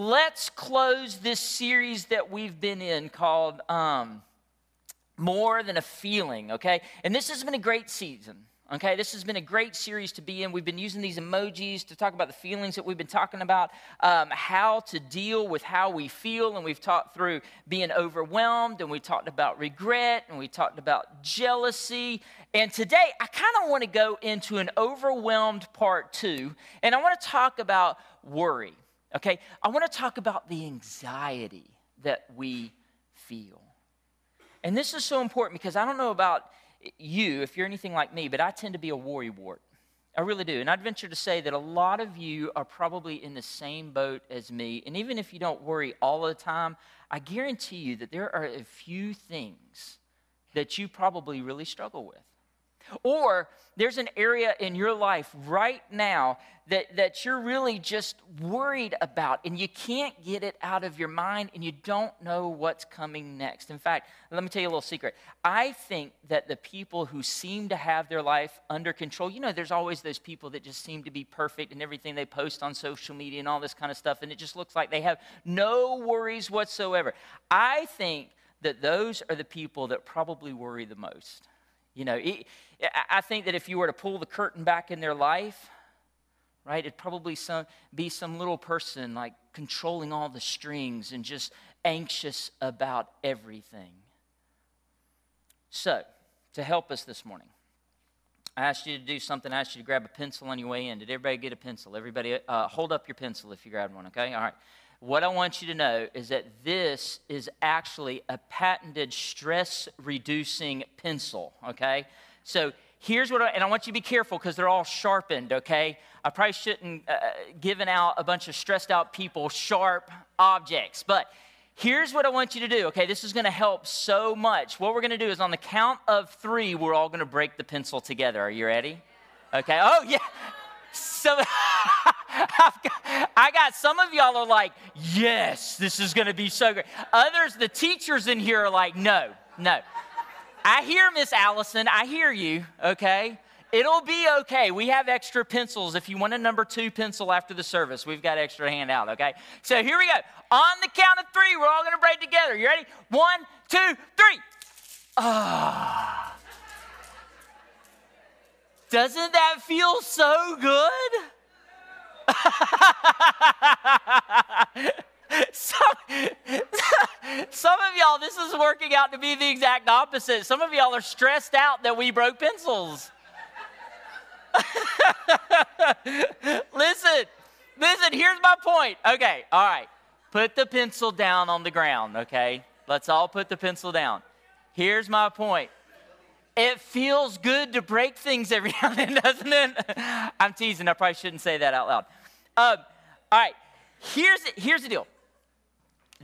let's close this series that we've been in called um, More Than a Feeling, okay? And this has been a great season. Okay, this has been a great series to be in. We've been using these emojis to talk about the feelings that we've been talking about, um, how to deal with how we feel, and we've talked through being overwhelmed, and we talked about regret, and we talked about jealousy. And today, I kind of want to go into an overwhelmed part two, and I want to talk about worry. Okay, I want to talk about the anxiety that we feel. And this is so important because I don't know about you, if you're anything like me, but I tend to be a worry wart. I really do. And I'd venture to say that a lot of you are probably in the same boat as me. And even if you don't worry all the time, I guarantee you that there are a few things that you probably really struggle with. Or there's an area in your life right now that, that you're really just worried about and you can't get it out of your mind and you don't know what's coming next. In fact, let me tell you a little secret. I think that the people who seem to have their life under control, you know, there's always those people that just seem to be perfect and everything they post on social media and all this kind of stuff, and it just looks like they have no worries whatsoever. I think that those are the people that probably worry the most. You know, I think that if you were to pull the curtain back in their life, right, it'd probably some, be some little person like controlling all the strings and just anxious about everything. So, to help us this morning, I asked you to do something. I asked you to grab a pencil on your way in. Did everybody get a pencil? Everybody, uh, hold up your pencil if you grabbed one, okay? All right. What I want you to know is that this is actually a patented stress reducing pencil, okay? So here's what I, and I want you to be careful because they're all sharpened, okay? I probably shouldn't uh, given out a bunch of stressed out people sharp objects, but here's what I want you to do, okay? This is gonna help so much. What we're gonna do is on the count of three, we're all gonna break the pencil together. Are you ready? Okay, oh yeah. So got, I got some of y'all are like, yes, this is going to be so great. Others, the teachers in here are like, no, no. I hear Miss Allison. I hear you. Okay. It'll be okay. We have extra pencils. If you want a number two pencil after the service, we've got extra handout, okay? So here we go. On the count of three, we're all gonna break together. You ready? One, two, three. Ah. Doesn't that feel so good? some, some of y'all, this is working out to be the exact opposite. Some of y'all are stressed out that we broke pencils. listen, listen, here's my point. Okay, all right. Put the pencil down on the ground, okay? Let's all put the pencil down. Here's my point. It feels good to break things every now and then, doesn't it? I'm teasing. I probably shouldn't say that out loud. Um, all right, here's, here's the deal.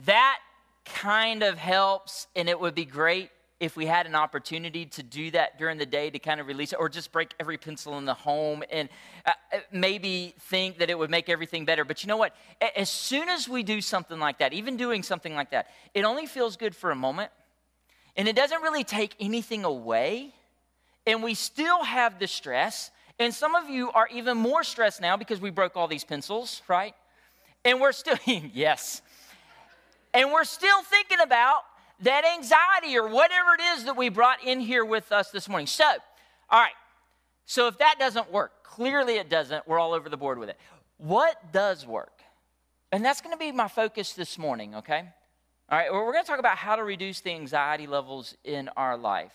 That kind of helps, and it would be great if we had an opportunity to do that during the day to kind of release it, or just break every pencil in the home and uh, uh maybe think that it would make everything better. But you know what? As soon as we do something like that, even doing something like that, it only feels good for a moment, and it doesn't really take anything away, and we still have the stress and some of you are even more stressed now because we broke all these pencils, right? And we're still, yes. And we're still thinking about that anxiety or whatever it is that we brought in here with us this morning. So, all right. So if that doesn't work, clearly it doesn't. We're all over the board with it. What does work? And that's going to be my focus this morning, okay? All right, well, we're going to talk about how to reduce the anxiety levels in our life.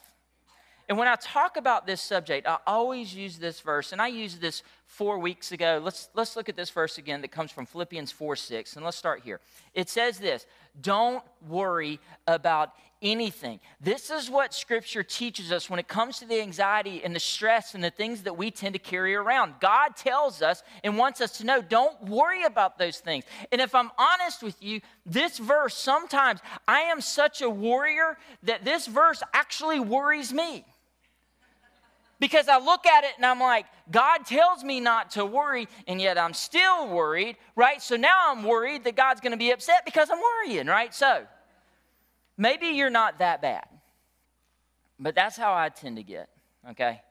And when I talk about this subject, I always use this verse, and I used this four weeks ago. Let's, let's look at this verse again that comes from Philippians 4 6, and let's start here. It says this Don't worry about anything. This is what Scripture teaches us when it comes to the anxiety and the stress and the things that we tend to carry around. God tells us and wants us to know don't worry about those things. And if I'm honest with you, this verse sometimes I am such a warrior that this verse actually worries me because I look at it and I'm like, God tells me not to worry, and yet I'm still worried, right? So now I'm worried that God's going to be upset because I'm worrying, right? So maybe you're not that bad, but that's how I tend to get, okay?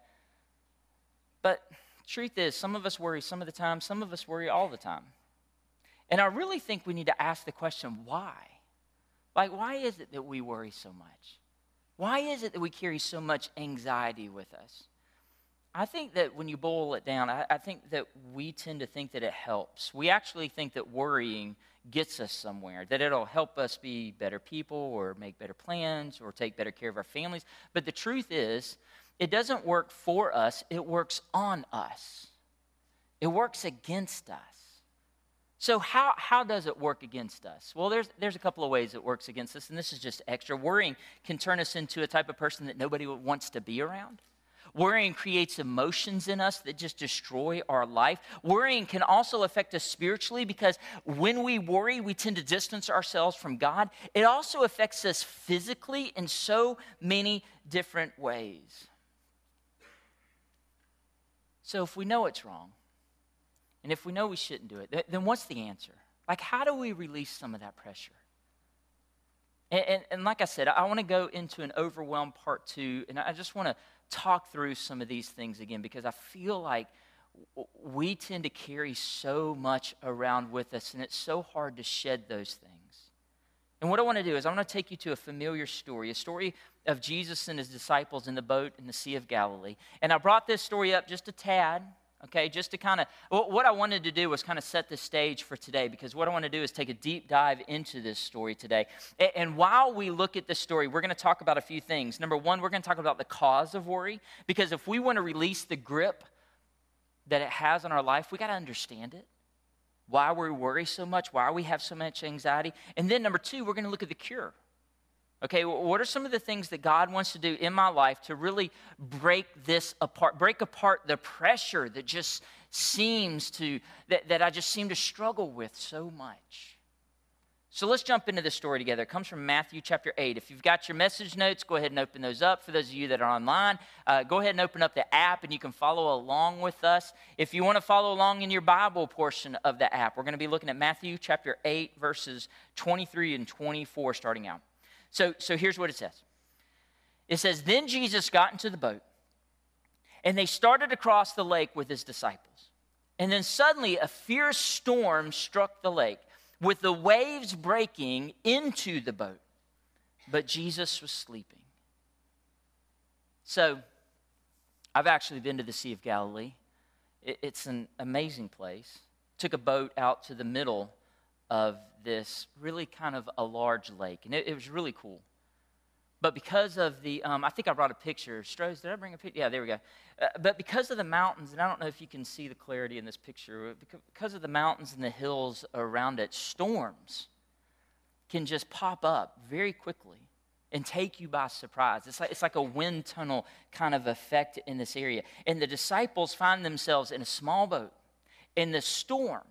But truth is, some of us worry some of the time, some of us worry all the time. And I really think we need to ask the question why? Like, why is it that we worry so much? Why is it that we carry so much anxiety with us? I think that when you boil it down, I, I, think that we tend to think that it helps. We actually think that worrying gets us somewhere, that it'll help us be better people or make better plans or take better care of our families. But the truth is, it doesn't work for us, it works on us, it works against us. So, how, how does it work against us? Well, there's, there's a couple of ways it works against us, and this is just extra. Worrying can turn us into a type of person that nobody wants to be around. Worrying creates emotions in us that just destroy our life. Worrying can also affect us spiritually because when we worry, we tend to distance ourselves from God. It also affects us physically in so many different ways. So, if we know it's wrong, and if we know we shouldn't do it, then what's the answer? Like, how do we release some of that pressure? And, and, and like I said, I want to go into an overwhelmed part two, and I just want to talk through some of these things again because I feel like we tend to carry so much around with us, and it's so hard to shed those things. And what I want to do is I want to take you to a familiar story, a story of Jesus and his disciples in the boat in the Sea of Galilee. And I brought this story up just a tad okay just to kind of what i wanted to do was kind of set the stage for today because what i want to do is take a deep dive into this story today. And while we look at this story we're going to talk about a few things. Number one we're going to talk about the cause of worry because if we want to release the grip that it has on our life we got to understand it. Why we worry so much why we have so much anxiety. And then number two we're going to look at the cure Okay, what are some of the things that God wants to do in my life to really break this apart, break apart the pressure that just seems to, that, that I just seem to struggle with so much? So let's jump into this story together. It comes from Matthew chapter 8. If you've got your message notes, go ahead and open those up. For those of you that are online, uh, go ahead and open up the app and you can follow along with us. If you want to follow along in your Bible portion of the app, we're going to be looking at Matthew chapter 8, verses 23 and 24 starting out. So, so here's what it says it says, Then Jesus got into the boat, and they started across the lake with his disciples. And then suddenly a fierce storm struck the lake, with the waves breaking into the boat. But Jesus was sleeping. So, I've actually been to the Sea of Galilee. It's an amazing place. Took a boat out to the middle of this really kind of a large lake, and it, it was really cool. But because of the, um, I think I brought a picture. Strohs, did I bring a picture? Yeah, there we go. Uh, but because of the mountains, and I don't know if you can see the clarity in this picture, because of the mountains and the hills around it, storms can just pop up very quickly and take you by surprise. It's like, it's like a wind tunnel kind of effect in this area. And the disciples find themselves in a small boat, in the storm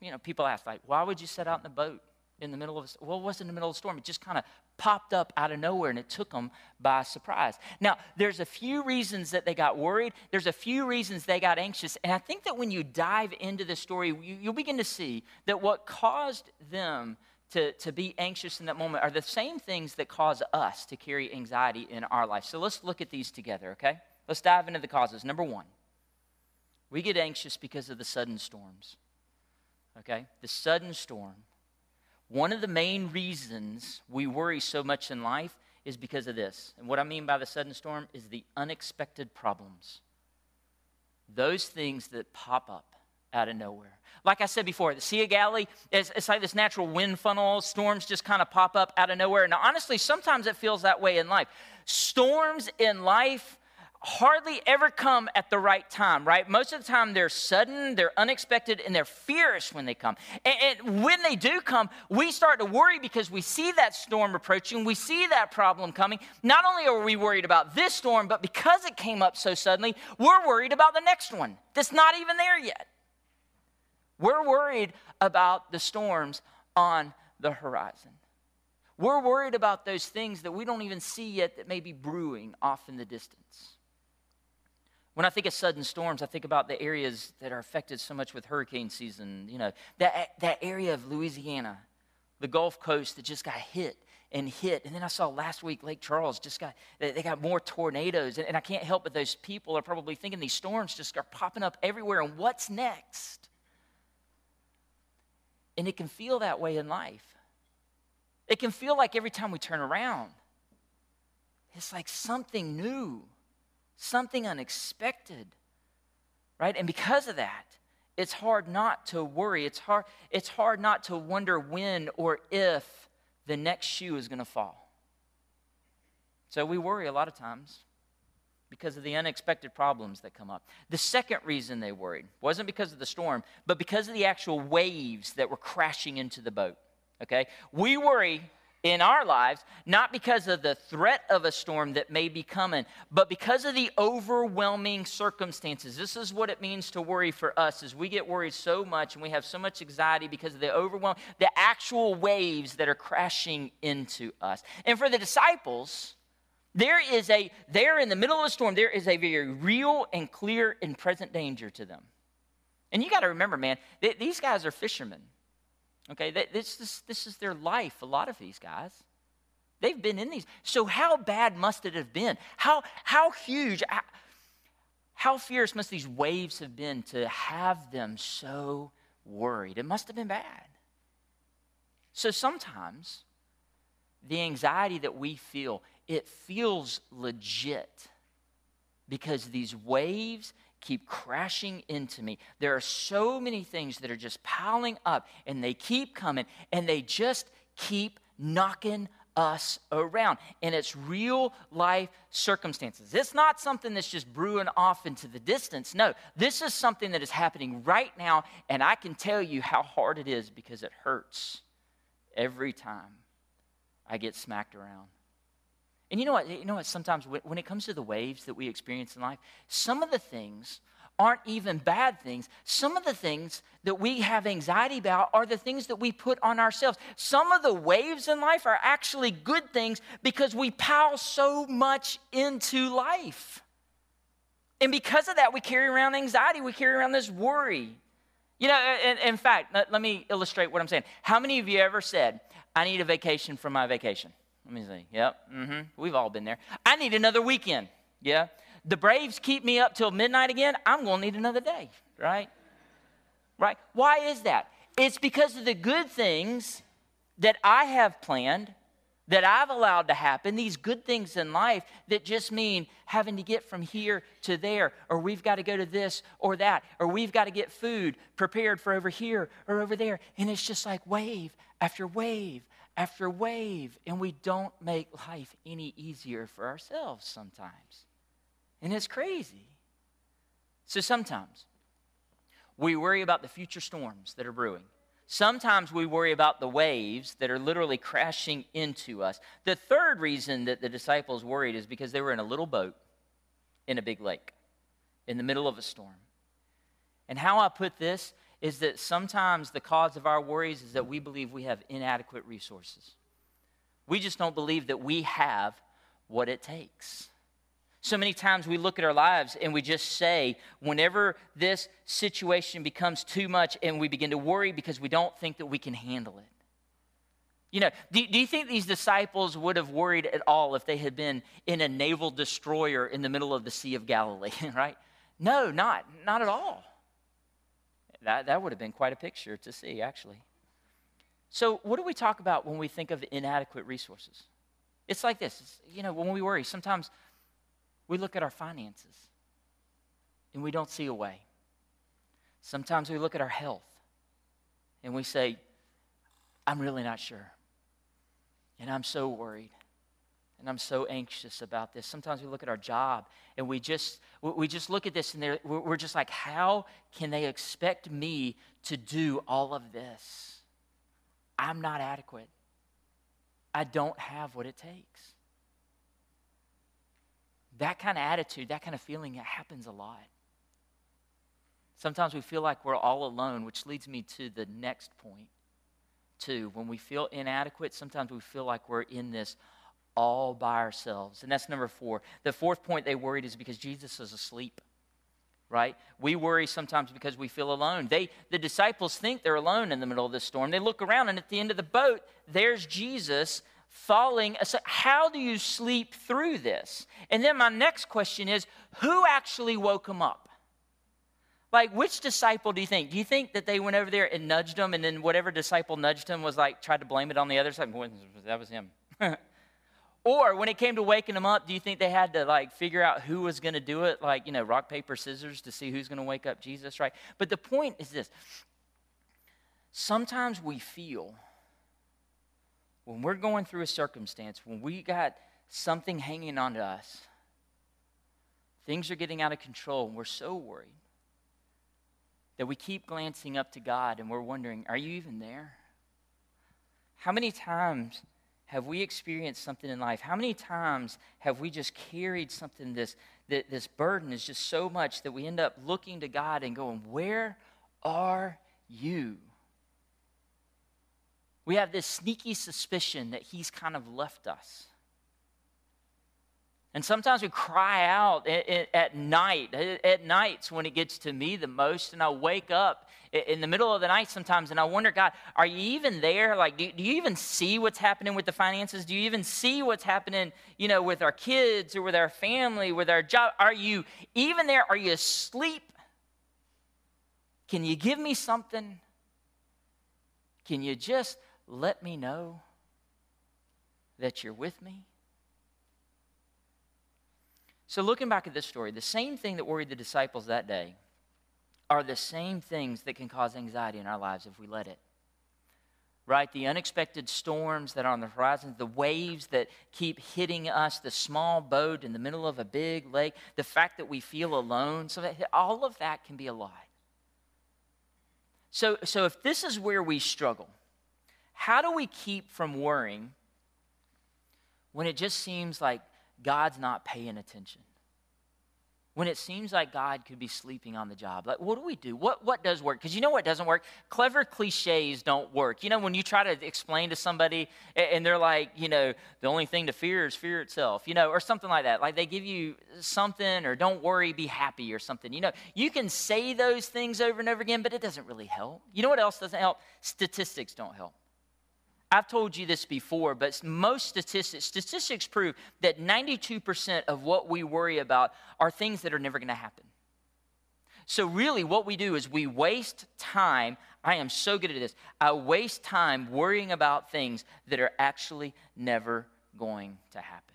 you know, people ask, like, why would you set out in the boat in the middle of a, well, it wasn't in the middle of a storm. It just kind of popped up out of nowhere and it took them by surprise. Now, there's a few reasons that they got worried. There's a few reasons they got anxious. And I think that when you dive into the story, you, you'll begin to see that what caused them to, to be anxious in that moment are the same things that cause us to carry anxiety in our life. So let's look at these together, okay? Let's dive into the causes. Number one, we get anxious because of the sudden storms okay? The sudden storm. One of the main reasons we worry so much in life is because of this. And what I mean by the sudden storm is the unexpected problems. Those things that pop up out of nowhere. Like I said before, the Sea of Galilee, is, it's like this natural wind funnel. Storms just kind of pop up out of nowhere. Now, honestly, sometimes it feels that way in life. Storms in life hardly ever come at the right time, right? Most of the time they're sudden, they're unexpected, and they're fierce when they come. And, and, when they do come, we start to worry because we see that storm approaching, we see that problem coming. Not only are we worried about this storm, but because it came up so suddenly, we're worried about the next one that's not even there yet. We're worried about the storms on the horizon. We're worried about those things that we don't even see yet that may be brewing off in the distance. When I think of sudden storms, I think about the areas that are affected so much with hurricane season. You know, that, that area of Louisiana, the Gulf Coast that just got hit and hit. And then I saw last week Lake Charles just got, they got more tornadoes. And, and I can't help but those people are probably thinking these storms just are popping up everywhere. And what's next? And it can feel that way in life. It can feel like every time we turn around, it's like something new, something unexpected, right? And because of that, it's hard not to worry. It's hard, it's hard not to wonder when or if the next shoe is going to fall. So we worry a lot of times because of the unexpected problems that come up. The second reason they worried wasn't because of the storm, but because of the actual waves that were crashing into the boat. Okay? We worry in our lives, not because of the threat of a storm that may be coming, but because of the overwhelming circumstances. This is what it means to worry for us is we get worried so much and we have so much anxiety because of the overwhelm, the actual waves that are crashing into us. And for the disciples, there is a, there in the middle of the storm, there is a very real and clear and present danger to them. And you got to remember, man, th- these guys are fishermen. Okay, this, this, this is their life, a lot of these guys. They've been in these. So, how bad must it have been? How, how huge, how, how fierce must these waves have been to have them so worried? It must have been bad. So, sometimes the anxiety that we feel it feels legit because these waves keep crashing into me. There are so many things that are just piling up and they keep coming and they just keep knocking us around. And it's real life circumstances. It's not something that's just brewing off into the distance. No, this is something that is happening right now. And I can tell you how hard it is because it hurts every time I get smacked around. And you know what? You know what? Sometimes when it comes to the waves that we experience in life, some of the things aren't even bad things. Some of the things that we have anxiety about are the things that we put on ourselves. Some of the waves in life are actually good things because we pile so much into life. And because of that, we carry around anxiety, we carry around this worry. You know, in, in fact, let, let me illustrate what I'm saying. How many of you ever said, I need a vacation from my vacation? Let me see. Yep. Mm-hmm. We've all been there. I need another weekend. Yeah. The Braves keep me up till midnight again. I'm going to need another day. Right? Right? Why is that? It's because of the good things that I have planned, that I've allowed to happen, these good things in life that just mean having to get from here to there, or we've got to go to this or that, or we've got to get food prepared for over here or over there. And it's just like wave after wave after wave, and we don't make life any easier for ourselves sometimes. And it's crazy. So sometimes we worry about the future storms that are brewing. Sometimes we worry about the waves that are literally crashing into us. The third reason that the disciples worried is because they were in a little boat in a big lake in the middle of a storm. And how I put this is that sometimes the cause of our worries is that we believe we have inadequate resources. We just don't believe that we have what it takes. So many times we look at our lives and we just say, whenever this situation becomes too much and we begin to worry because we don't think that we can handle it. You know, do, do, you think these disciples would have worried at all if they had been in a naval destroyer in the middle of the Sea of Galilee, right? No, not, not at all. That, that would have been quite a picture to see, actually. So, what do we talk about when we think of inadequate resources? It's like this it's, you know, when we worry, sometimes we look at our finances and we don't see a way. Sometimes we look at our health and we say, I'm really not sure. And I'm so worried and I'm so anxious about this. Sometimes we look at our job and we just we just look at this and we're just like, how can they expect me to do all of this? I'm not adequate. I don't have what it takes. That kind of attitude, that kind of feeling, it happens a lot. Sometimes we feel like we're all alone, which leads me to the next point, too. When we feel inadequate, sometimes we feel like we're in this all by ourselves. And that's number four. The fourth point they worried is because Jesus is asleep. Right? We worry sometimes because we feel alone. They the disciples think they're alone in the middle of the storm. They look around and at the end of the boat, there's Jesus falling asleep. How do you sleep through this? And then my next question is, who actually woke him up? Like, which disciple do you think? Do you think that they went over there and nudged him, and then whatever disciple nudged him was like, tried to blame it on the other side? That was him. or when it came to waking them up, do you think they had to like figure out who was going to do it? Like, you know, rock, paper, scissors to see who's going to wake up Jesus, right? But the point is this sometimes we feel when we're going through a circumstance, when we got something hanging on to us, things are getting out of control, and we're so worried that we keep glancing up to God and we're wondering, are you even there? How many times have we experienced something in life? How many times have we just carried something this that this burden is just so much that we end up looking to God and going, "Where are you?" We have this sneaky suspicion that he's kind of left us. And sometimes we cry out at night. At nights when it gets to me the most, and I wake up in the middle of the night sometimes and I wonder, God, are you even there? Like, do, you even see what's happening with the finances? Do you even see what's happening, you know, with our kids or with our family, with our job? Are you even there? Are you asleep? Can you give me something? Can you just let me know that you're with me? So, looking back at this story, the same thing that worried the disciples that day are the same things that can cause anxiety in our lives if we let it. Right? The unexpected storms that are on the horizon, the waves that keep hitting us, the small boat in the middle of a big lake, the fact that we feel alone, so all of that can be a lie. So, so if this is where we struggle, how do we keep from worrying when it just seems like God's not paying attention. When it seems like God could be sleeping on the job, like what do we do? What what does work? Because you know what doesn't work? Clever cliches don't work. You know, when you try to explain to somebody and they're like, you know, the only thing to fear is fear itself, you know, or something like that. Like they give you something or don't worry, be happy or something. You know, you can say those things over and over again, but it doesn't really help. You know what else doesn't help? Statistics don't help. I've told you this before, but most statistics statistics prove that 92% of what we worry about are things that are never going to happen. So really what we do is we waste time. I am so good at this. I waste time worrying about things that are actually never going to happen.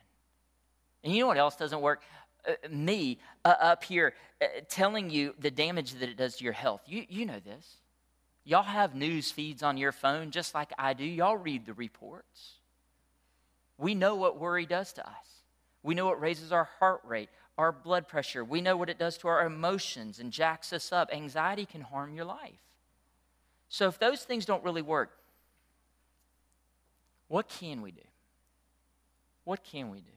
And you know what else doesn't work? Uh, me uh, up here uh, telling you the damage that it does to your health. You, you know this. Y'all have news feeds on your phone just like I do. Y'all read the reports. We know what worry does to us. We know it raises our heart rate, our blood pressure. We know what it does to our emotions and jacks us up. Anxiety can harm your life. So, if those things don't really work, what can we do? What can we do?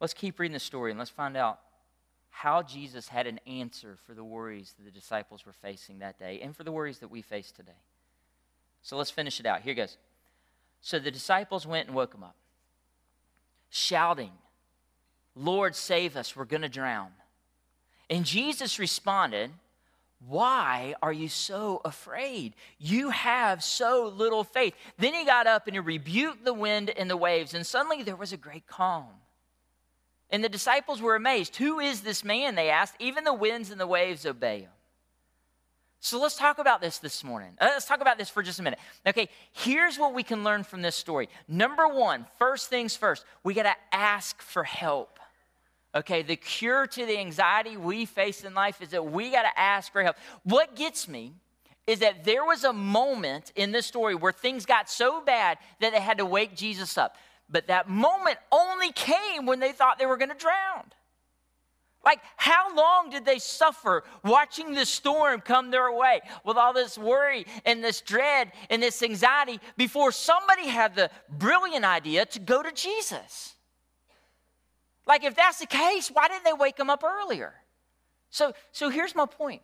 Let's keep reading the story and let's find out how Jesus had an answer for the worries that the disciples were facing that day and for the worries that we face today. So let's finish it out. Here goes. So the disciples went and woke him up, shouting, Lord, save us, we're going to drown. And Jesus responded, Why are you so afraid? You have so little faith. Then he got up and he rebuked the wind and the waves, and suddenly there was a great calm. And the disciples were amazed. Who is this man? They asked. Even the winds and the waves obey him. So let's talk about this this morning. Uh, let's talk about this for just a minute. Okay, here's what we can learn from this story. Number one, first things first, we got to ask for help. Okay, the cure to the anxiety we face in life is that we got to ask for help. What gets me is that there was a moment in this story where things got so bad that they had to wake Jesus up. But that moment only came when they thought they were going to drown. Like, how long did they suffer watching the storm come their way with all this worry and this dread and this anxiety before somebody had the brilliant idea to go to Jesus? Like, if that's the case, why didn't they wake him up earlier? So, so here's my point.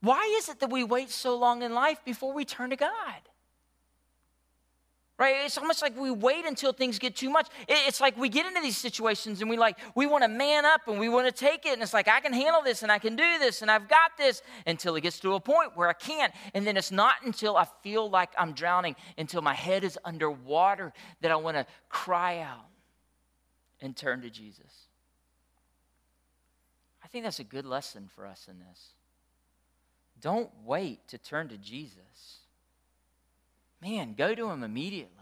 Why is it that we wait so long in life before we turn to God? Right? It's almost like we wait until things get too much. It's like we get into these situations and we like we want to man up and we want to take it and it's like i can handle this and i can do this and i've got this until it gets to a point where i can't. And then it's not until i feel like i'm drowning until my head is underwater that i want to cry out and turn to jesus. I think that's a good lesson for us in this. Don't wait to turn to Jesus. Man, go to him immediately.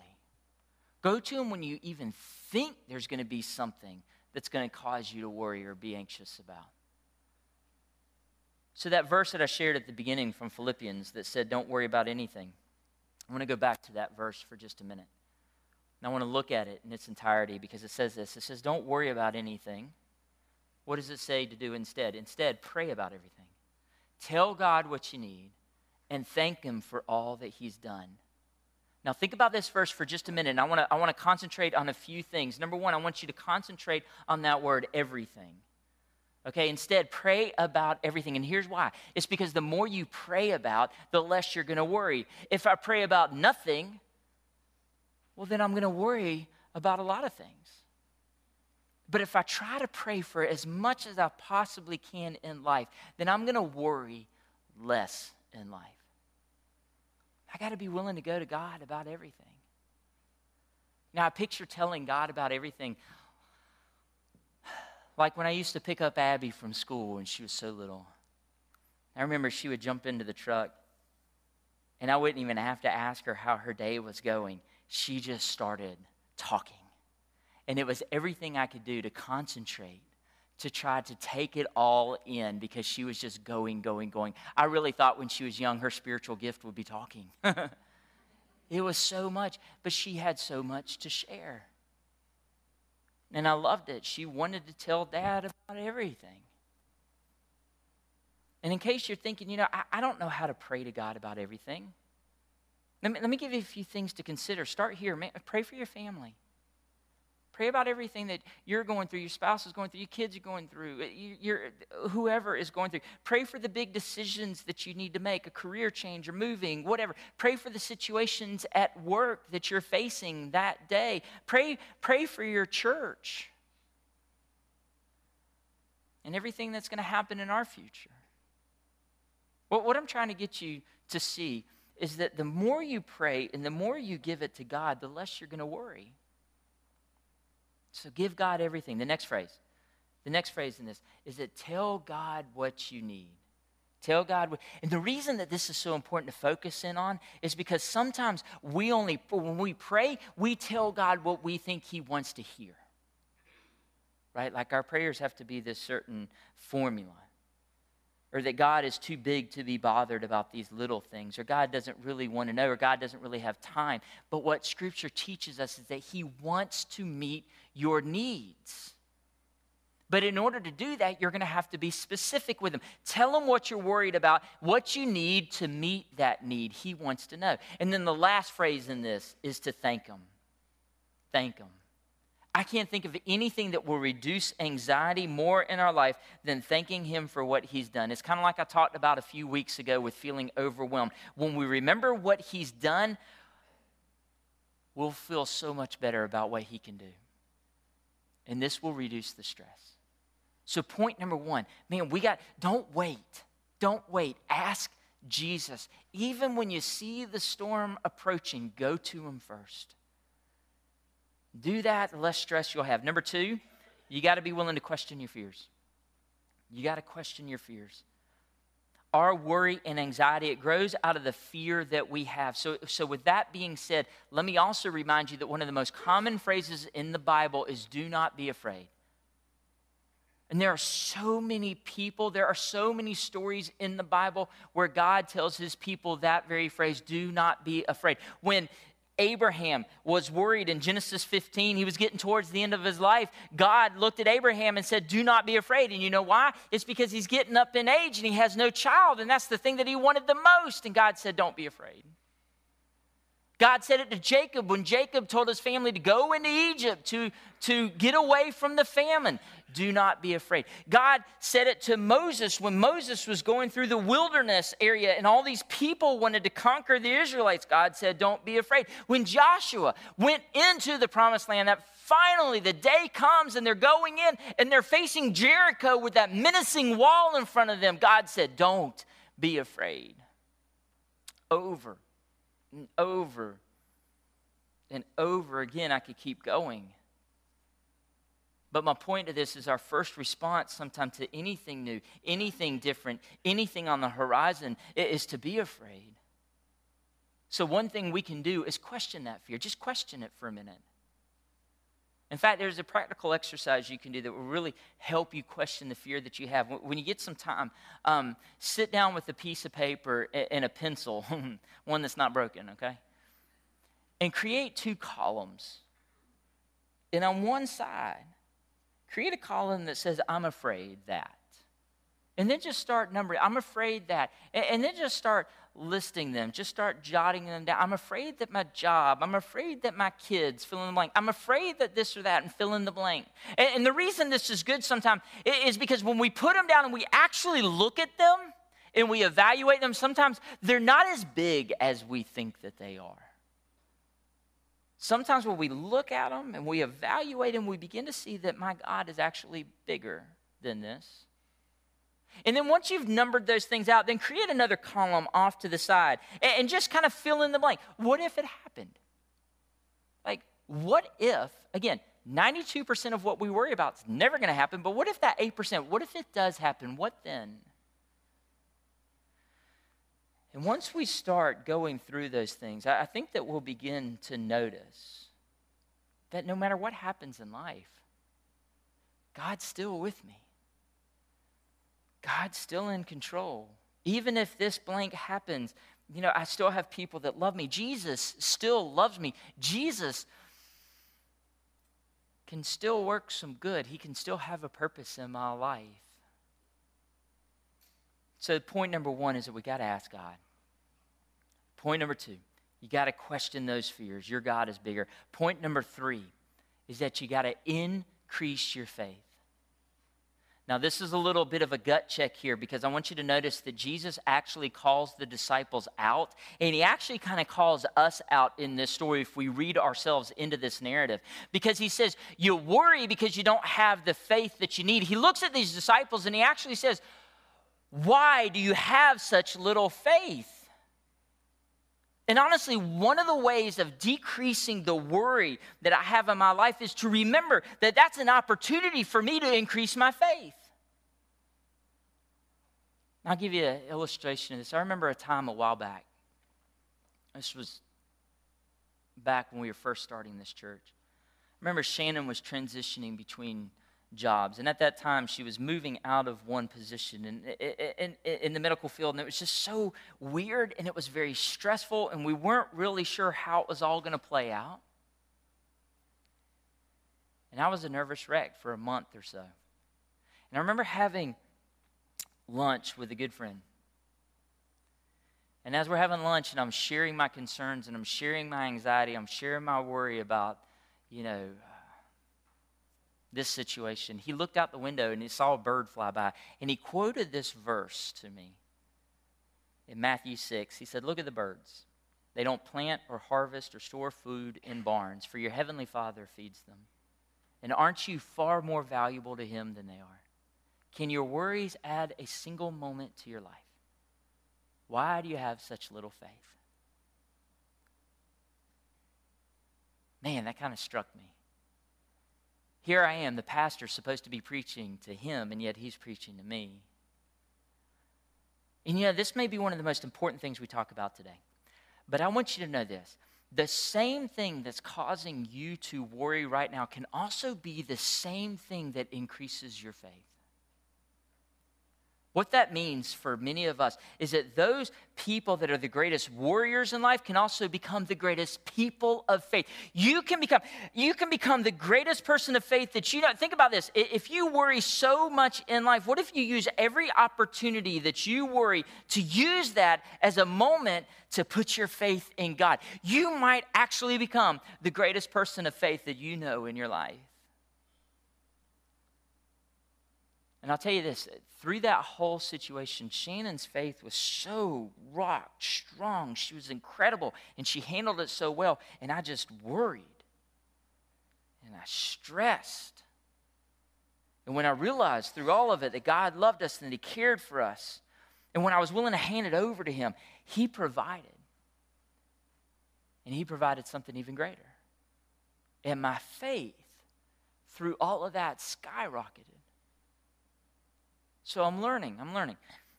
Go to him when you even think there's going to be something that's going to cause you to worry or be anxious about. So, that verse that I shared at the beginning from Philippians that said, Don't worry about anything, I want to go back to that verse for just a minute. And I want to look at it in its entirety because it says this it says, Don't worry about anything. What does it say to do instead? Instead, pray about everything. Tell God what you need and thank Him for all that He's done. Now, think about this verse for just a minute. And I want to I want to concentrate on a few things. Number one, I want you to concentrate on that word, everything. Okay, instead, pray about everything. And here's why it's because the more you pray about, the less you're going to worry. If I pray about nothing, well, then I'm going to worry about a lot of things. But if I try to pray for as much as I possibly can in life, then I'm going to worry less in life. I got to be willing to go to God about everything. Now, I picture telling God about everything like when I used to pick up Abby from school when she was so little. I remember she would jump into the truck, and I wouldn't even have to ask her how her day was going. She just started talking. And it was everything I could do to concentrate, to try to take it all in because she was just going, going, going. I really thought when she was young, her spiritual gift would be talking. it was so much, but she had so much to share. And I loved it. She wanted to tell dad about everything. And in case you're thinking, you know, I, I don't know how to pray to God about everything, let me, let me give you a few things to consider. Start here. Pray for your family. Pray about everything that you're going through, your spouse is going through, your kids are going through, uh, your, whoever is going through. Pray for the big decisions that you need to make, a career change or moving, whatever. Pray for the situations at work that you're facing that day. Pray, pray for your church and everything that's going to happen in our future. What I'm trying to get you to see is that the more you pray and the more you give it to God, the less you're going to worry. So give God everything. The next phrase, the next phrase in this is that tell God what you need. Tell God. What, and the reason that this is so important to focus in on is because sometimes we only, when we pray, we tell God what we think He wants to hear. Right? Like our prayers have to be this certain formula or that God is too big to be bothered about these little things, or God doesn't really want to know, or God doesn't really have time. But what Scripture teaches us is that He wants to meet your needs. But in order to do that, you're going to have to be specific with Him. Tell Him what you're worried about, what you need to meet that need. He wants to know. And then the last phrase in this is to thank Him. Thank Him. I can't think of anything that will reduce anxiety more in our life than thanking Him for what He's done. It's kind of like I talked about a few weeks ago with feeling overwhelmed. When we remember what He's done, we'll feel so much better about what He can do. And this will reduce the stress. So, point number one man, we got, don't wait. Don't wait. Ask Jesus. Even when you see the storm approaching, go to Him first. Do that, the less stress you'll have. Number two, you got to be willing to question your fears. You got to question your fears. Our worry and anxiety, it grows out of the fear that we have. So, so, with that being said, let me also remind you that one of the most common phrases in the Bible is do not be afraid. And there are so many people, there are so many stories in the Bible where God tells his people that very phrase do not be afraid. When Abraham was worried in Genesis 15. He was getting towards the end of his life. God looked at Abraham and said, Do not be afraid. And you know why? It's because he's getting up in age and he has no child. And that's the thing that he wanted the most. And God said, Don't be afraid. God said it to Jacob when Jacob told his family to go into Egypt to, to get away from the famine. Do not be afraid. God said it to Moses when Moses was going through the wilderness area and all these people wanted to conquer the Israelites. God said, Don't be afraid. When Joshua went into the promised land, that finally the day comes and they're going in and they're facing Jericho with that menacing wall in front of them, God said, Don't be afraid. Over and over and over again, I could keep going. But my point to this is our first response sometimes to anything new, anything different, anything on the horizon is to be afraid. So, one thing we can do is question that fear. Just question it for a minute. In fact, there's a practical exercise you can do that will really help you question the fear that you have. When you get some time, um, sit down with a piece of paper and a pencil, one that's not broken, okay? And create two columns. And on one side, create a column that says, I'm afraid that. And then just start numbering. I'm afraid that. And, then just start listing them. Just start jotting them down. I'm afraid that my job, I'm afraid that my kids, fill in the blank. I'm afraid that this or that, and fill in the blank. And, and the reason this is good sometimes is because when we put them down and we actually look at them and we evaluate them, sometimes they're not as big as we think that they are. Sometimes when we look at them and we evaluate them, we begin to see that my God is actually bigger than this. And then once you've numbered those things out, then create another column off to the side and just kind of fill in the blank. What if it happened? Like, what if, again, 92% of what we worry about is never going to happen, but what if that 8%, what if it does happen? What then? And once we start going through those things, I think that we'll begin to notice that no matter what happens in life, God's still with me. God's still in control. Even if this blank happens, you know, I still have people that love me. Jesus still loves me. Jesus can still work some good, He can still have a purpose in my life. So, point number one is that we got to ask God. Point number two, you got to question those fears. Your God is bigger. Point number three is that you got to increase your faith. Now, this is a little bit of a gut check here because I want you to notice that Jesus actually calls the disciples out, and he actually kind of calls us out in this story if we read ourselves into this narrative. Because he says, You worry because you don't have the faith that you need. He looks at these disciples and he actually says, Why do you have such little faith? And honestly, one of the ways of decreasing the worry that I have in my life is to remember that that's an opportunity for me to increase my faith. I'll give you an illustration of this. I remember a time a while back. This was back when we were first starting this church. I remember Shannon was transitioning between jobs. And at that time, she was moving out of one position in, in, in, the medical field. And it was just so weird and it was very stressful. And we weren't really sure how it was all going to play out. And I was a nervous wreck for a month or so. And I remember having lunch with a good friend. And as we're having lunch and I'm sharing my concerns and I'm sharing my anxiety, I'm sharing my worry about, you know, this situation, he looked out the window and he saw a bird fly by, and he quoted this verse to me in Matthew 6. He said, Look at the birds. They don't plant or harvest or store food in barns, for your heavenly Father feeds them. And aren't you far more valuable to him than they are? Can your worries add a single moment to your life? Why do you have such little faith? Man, that kind of struck me. Here I am, the pastor, supposed to be preaching to him, and yet he's preaching to me. And you know, this may be one of the most important things we talk about today. But I want you to know this the same thing that's causing you to worry right now can also be the same thing that increases your faith. What that means for many of us is that those people that are the greatest warriors in life can also become the greatest people of faith. You can become you can become the greatest person of faith that you know. Think about this. If you worry so much in life, what if you use every opportunity that you worry to use that as a moment to put your faith in God? You might actually become the greatest person of faith that you know in your life. And I'll tell you this through that whole situation, Shannon's faith was so rock strong. She was incredible and she handled it so well. And I just worried and I stressed. And when I realized through all of it that God loved us and that He cared for us, and when I was willing to hand it over to Him, He provided. And He provided something even greater. And my faith through all of that skyrocketed. So I'm learning, I'm learning.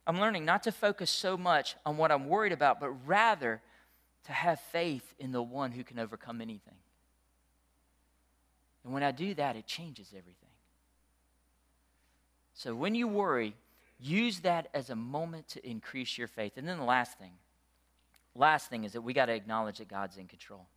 I'm learning not to focus so much on what I'm worried about, but rather to have faith in the one who can overcome anything. And when I do that, it changes everything. So when you worry, use that as a moment to increase your faith. And then the last thing, last thing is that we got to acknowledge that God's in control.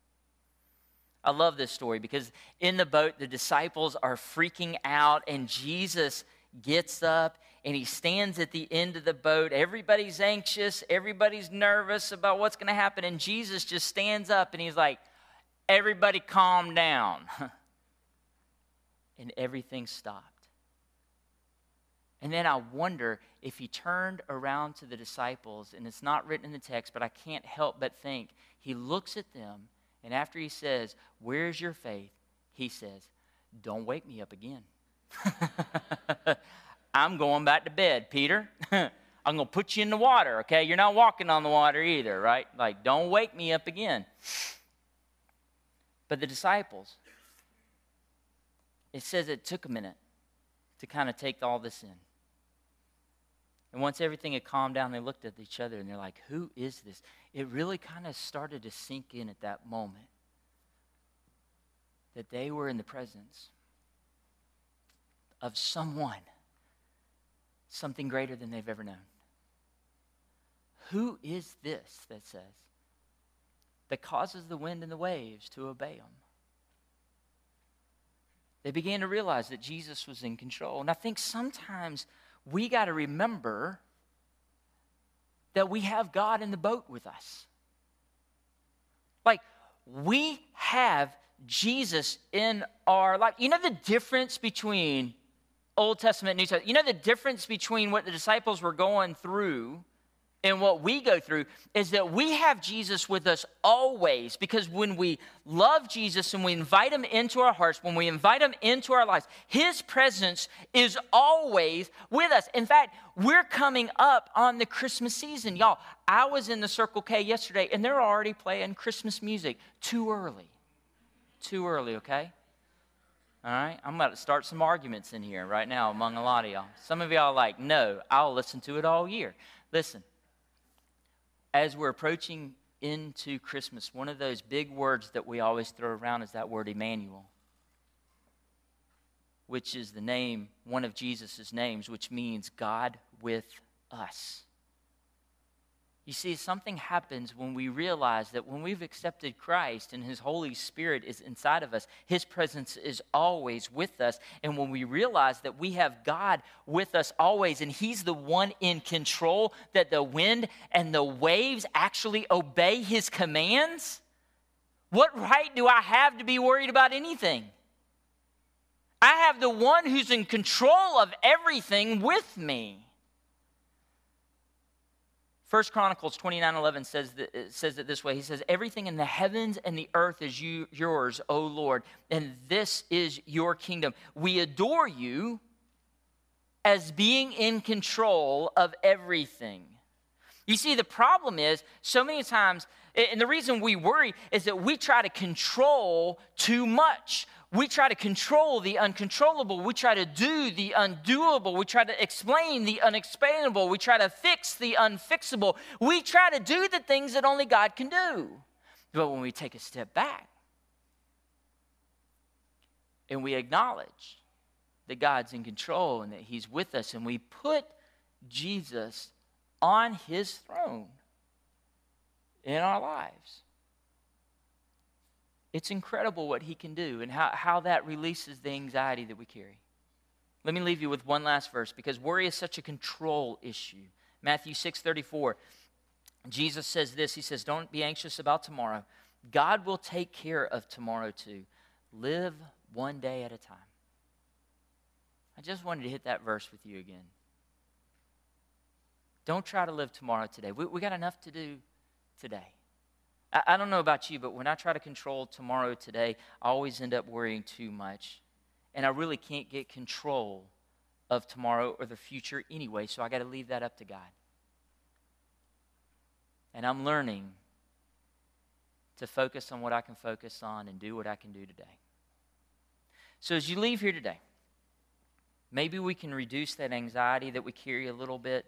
I love this story because in the boat, the disciples are freaking out, and Jesus gets up and he stands at the end of the boat. Everybody's anxious, everybody's nervous about what's going to happen. And Jesus just stands up and he's like, Everybody calm down. and everything stopped. And then I wonder if he turned around to the disciples, and it's not written in the text, but I can't help but think he looks at them, and after he says, Where's your faith? he says, Don't wake me up again. I'm going back to bed, Peter. I'm going to put you in the water, okay? You're not walking on the water either, right? Like, don't wake me up again. But the disciples, it says it took a minute to kind of take all this in. And once everything had calmed down, they looked at each other and they're like, Who is this? It really kind of started to sink in at that moment that they were in the presence of someone, something greater than they've ever known. Who is this that says, that causes the wind and the waves to obey him? They began to realize that Jesus was in control. And I think sometimes we got to remember that we have God in the boat with us. Like, we have Jesus in our life. You know the difference between Old Testament, New Testament. You know the difference between what the disciples were going through and what we go through is that we have Jesus with us always because when we love Jesus and we invite him into our hearts, when we invite him into our lives, his presence is always with us. In fact, we're coming up on the Christmas season. Y'all, I was in the Circle K yesterday and they're already playing Christmas music. Too early. Too early, okay? All right? I'm about to start some arguments in here right now among a lot of y'all. Some of y'all are like, no, I'll listen to it all year. Listen, as we're approaching into Christmas, one of those big words that we always throw around is that word Emmanuel, which is the name, one of Jesus' names, which means God with us. You see, something happens when we realize that when we've accepted Christ and His Holy Spirit is inside of us, His presence is always with us. And when we realize that we have God with us always, and He's the one in control, that the wind and the waves actually obey His commands, what right do I have to be worried about anything? I have the one who's in control of everything with me. First Chronicles 29 11 says, that, it says it this way He says, Everything in the heavens and the earth is you, yours, O Lord, and this is your kingdom. We adore you as being in control of everything. You see, the problem is so many times, and the reason we worry is that we try to control too much we try to control the uncontrollable. We try to do the undoable. We try to explain the unexplainable. We try to fix the unfixable. We try to do the things that only God can do. But when we take a step back and we acknowledge that God's in control and that He's with us, and we put Jesus on His throne in our lives it's incredible what he can do and how, how that releases the anxiety that we carry. Let me leave you with one last verse because worry is such a control issue. Matthew 6 34. Jesus says this He says, Don't be anxious about tomorrow. God will take care of tomorrow too. Live one day at a time. I just wanted to hit that verse with you again. Don't try to live tomorrow today. We, we got enough to do today. I, I don't know about you, but when I try to control tomorrow today, I always end up worrying too much. And I really can't get control of tomorrow or the future anyway, so I got to leave that up to God. And I'm learning to focus on what I can focus on and do what I can do today. So as you leave here today, maybe we can reduce that anxiety that we carry a little bit.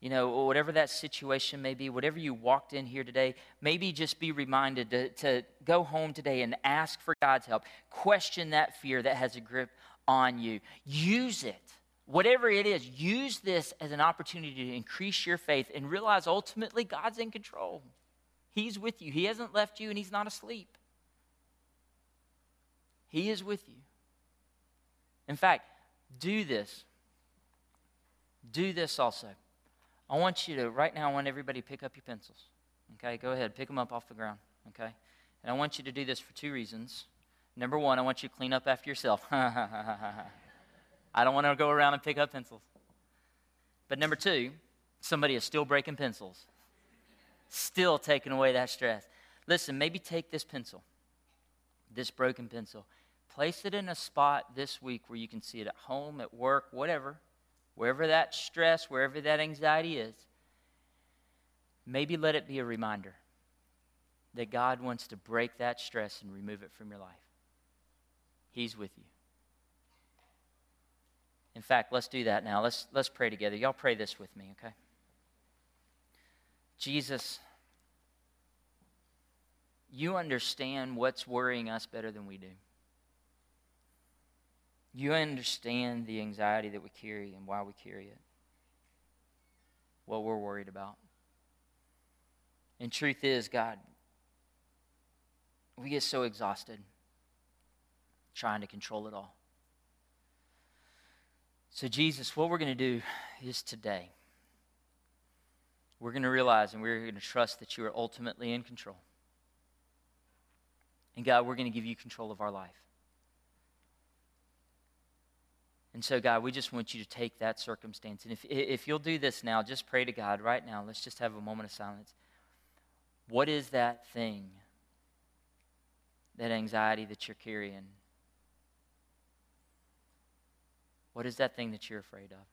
You know, whatever that situation may be, whatever you walked in here today, maybe just be reminded to, to go home today and ask for God's help. Question that fear that has a grip on you. Use it. Whatever it is, use this as an opportunity to increase your faith and realize ultimately God's in control. He's with you. He hasn't left you and He's not asleep. He is with you. In fact, do this. Do this also. I want you to, right now, I want everybody to pick up your pencils. Okay, go ahead, pick them up off the ground. Okay? And I want you to do this for two reasons. Number one, I want you to clean up after yourself. I don't want to go around and pick up pencils. But number two, somebody is still breaking pencils, still taking away that stress. Listen, maybe take this pencil, this broken pencil, place it in a spot this week where you can see it at home, at work, whatever wherever that stress, wherever that anxiety is, maybe let it be a reminder that God wants to break that stress and remove it from your life. He's with you. In fact, let's do that now. Let's, let's pray together. Y'all pray this with me, okay? Jesus, you understand what's worrying us better than we do. You understand the anxiety that we carry and why we carry it, what we're worried about. And truth is, God, we get so exhausted trying to control it all. So, Jesus, what we're going to do is today, we're going to realize and we're going to trust that you are ultimately in control. And God, we're going to give you control of our life. And so, God, we just want you to take that circumstance. And if, if you'll do this now, just pray to God right now. Let's just have a moment of silence. What is that thing, that anxiety that you're carrying? What is that thing that you're afraid of?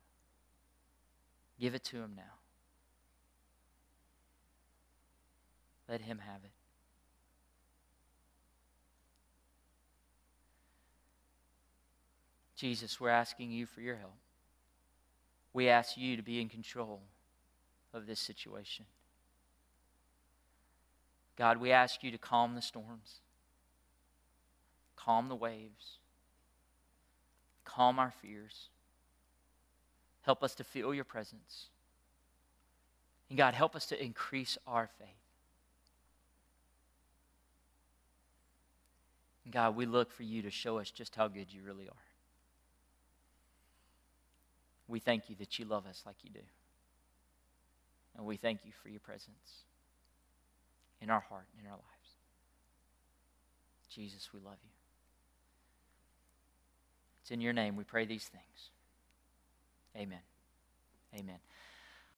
Give it to Him now. Let Him have it. Jesus, we're asking you for your help. We ask you to be in control of this situation. God, we ask you to calm the storms, calm the waves, calm our fears. Help us to feel your presence. And God, help us to increase our faith. And God, we look for you to show us just how good you really are. We thank you that you love us like you do. And we thank you for your presence in our heart and in our lives. Jesus, we love you. It's in your name we pray these things. Amen. Amen.